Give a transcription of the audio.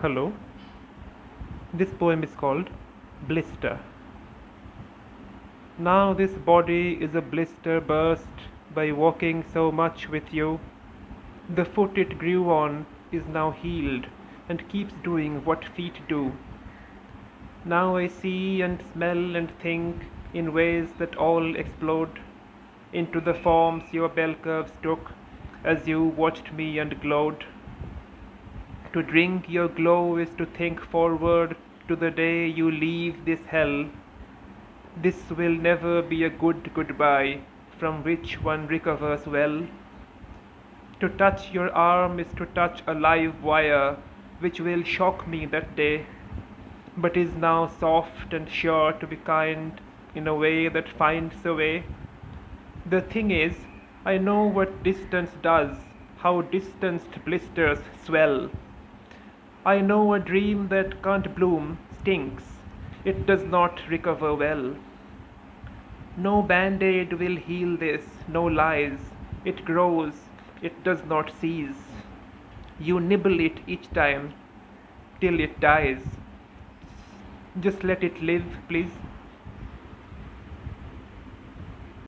Hello. This poem is called Blister. Now this body is a blister burst by walking so much with you. The foot it grew on is now healed and keeps doing what feet do. Now I see and smell and think in ways that all explode into the forms your bell curves took as you watched me and glowed. To drink your glow is to think forward to the day you leave this hell. This will never be a good goodbye from which one recovers well. To touch your arm is to touch a live wire which will shock me that day, but is now soft and sure to be kind in a way that finds a way. The thing is, I know what distance does, how distanced blisters swell. I know a dream that can't bloom stinks, it does not recover well. No band aid will heal this, no lies, it grows, it does not cease. You nibble it each time till it dies. Just let it live, please.